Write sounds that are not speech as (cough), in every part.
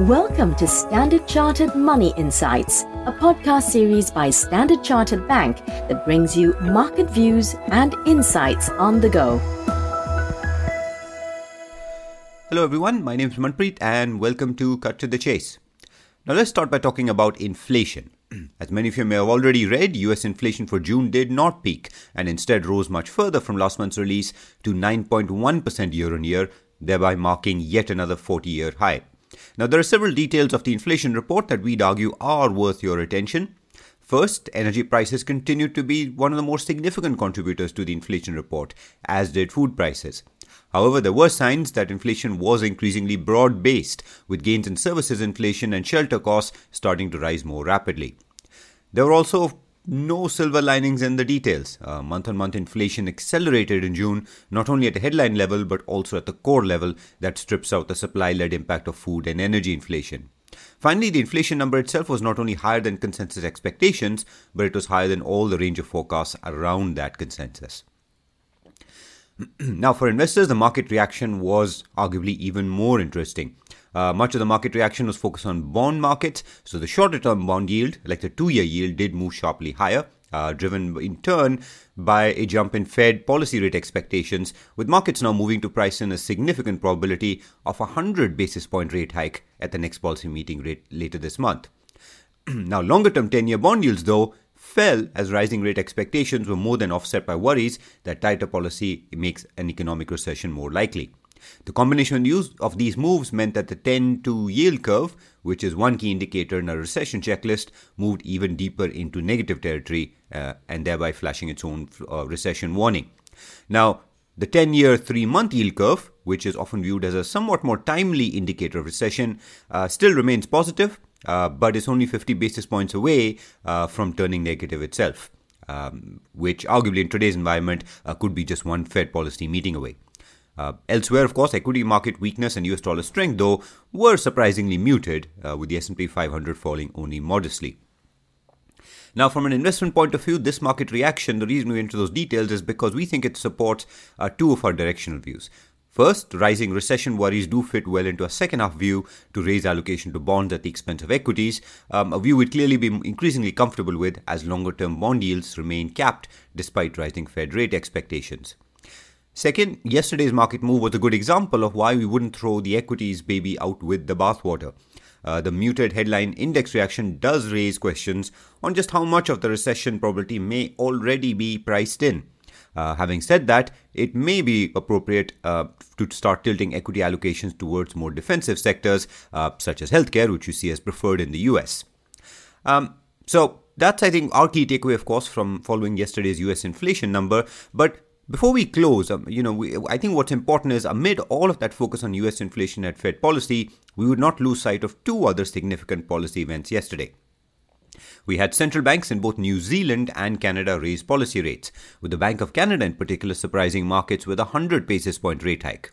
Welcome to Standard Chartered Money Insights, a podcast series by Standard Chartered Bank that brings you market views and insights on the go. Hello, everyone. My name is Manpreet, and welcome to Cut to the Chase. Now, let's start by talking about inflation. (clears throat) As many of you may have already read, US inflation for June did not peak and instead rose much further from last month's release to 9.1% year on year, thereby marking yet another 40 year high. Now, there are several details of the inflation report that we'd argue are worth your attention. First, energy prices continued to be one of the more significant contributors to the inflation report, as did food prices. However, there were signs that inflation was increasingly broad based, with gains in services inflation and shelter costs starting to rise more rapidly. There were also no silver linings in the details. Uh, month on month inflation accelerated in June, not only at a headline level, but also at the core level that strips out the supply led impact of food and energy inflation. Finally, the inflation number itself was not only higher than consensus expectations, but it was higher than all the range of forecasts around that consensus. (clears throat) now, for investors, the market reaction was arguably even more interesting. Uh, much of the market reaction was focused on bond markets. So the shorter term bond yield, like the two year yield, did move sharply higher. Uh, driven in turn by a jump in Fed policy rate expectations, with markets now moving to price in a significant probability of a 100 basis point rate hike at the next policy meeting rate later this month. (clears throat) now, longer term 10 year bond yields, though, fell as rising rate expectations were more than offset by worries that tighter policy makes an economic recession more likely. The combination use of these moves meant that the 10 to yield curve, which is one key indicator in a recession checklist, moved even deeper into negative territory uh, and thereby flashing its own uh, recession warning. Now, the 10 year 3 month yield curve, which is often viewed as a somewhat more timely indicator of recession, uh, still remains positive, uh, but is only 50 basis points away uh, from turning negative itself. Um, which arguably in today's environment uh, could be just one Fed policy meeting away. Uh, elsewhere, of course, equity market weakness and US dollar strength, though, were surprisingly muted, uh, with the S&P 500 falling only modestly. Now, from an investment point of view, this market reaction, the reason we went into those details is because we think it supports uh, two of our directional views. First, rising recession worries do fit well into a second half view to raise allocation to bonds at the expense of equities, um, a view we'd clearly be increasingly comfortable with as longer term bond yields remain capped despite rising Fed rate expectations. Second, yesterday's market move was a good example of why we wouldn't throw the equities baby out with the bathwater. Uh, the muted headline index reaction does raise questions on just how much of the recession probability may already be priced in. Uh, having said that, it may be appropriate uh, to start tilting equity allocations towards more defensive sectors, uh, such as healthcare, which you see as preferred in the US. Um, so, that's, I think, our key takeaway, of course, from following yesterday's US inflation number. But before we close, um, you know, we, I think what's important is amid all of that focus on US inflation and Fed policy, we would not lose sight of two other significant policy events yesterday. We had central banks in both New Zealand and Canada raise policy rates, with the Bank of Canada in particular surprising markets with a 100 basis point rate hike.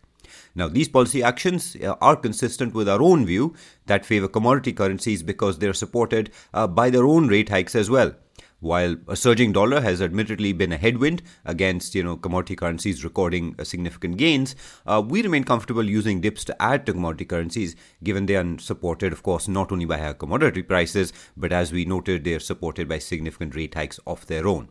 Now, these policy actions uh, are consistent with our own view that favor commodity currencies because they are supported uh, by their own rate hikes as well. While a surging dollar has admittedly been a headwind against you know commodity currencies recording significant gains, uh, we remain comfortable using dips to add to commodity currencies, given they are supported, of course, not only by higher commodity prices, but as we noted, they are supported by significant rate hikes of their own.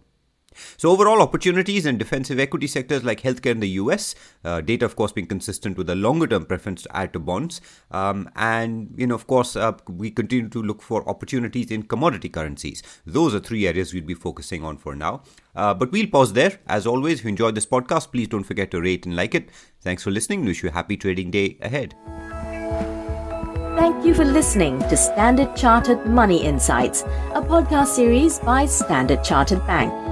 So, overall, opportunities in defensive equity sectors like healthcare in the US, uh, data, of course, being consistent with a longer term preference to add to bonds. Um, and, you know, of course, uh, we continue to look for opportunities in commodity currencies. Those are three areas we'll be focusing on for now. Uh, but we'll pause there. As always, if you enjoyed this podcast, please don't forget to rate and like it. Thanks for listening. Wish you a happy trading day ahead. Thank you for listening to Standard Chartered Money Insights, a podcast series by Standard Chartered Bank.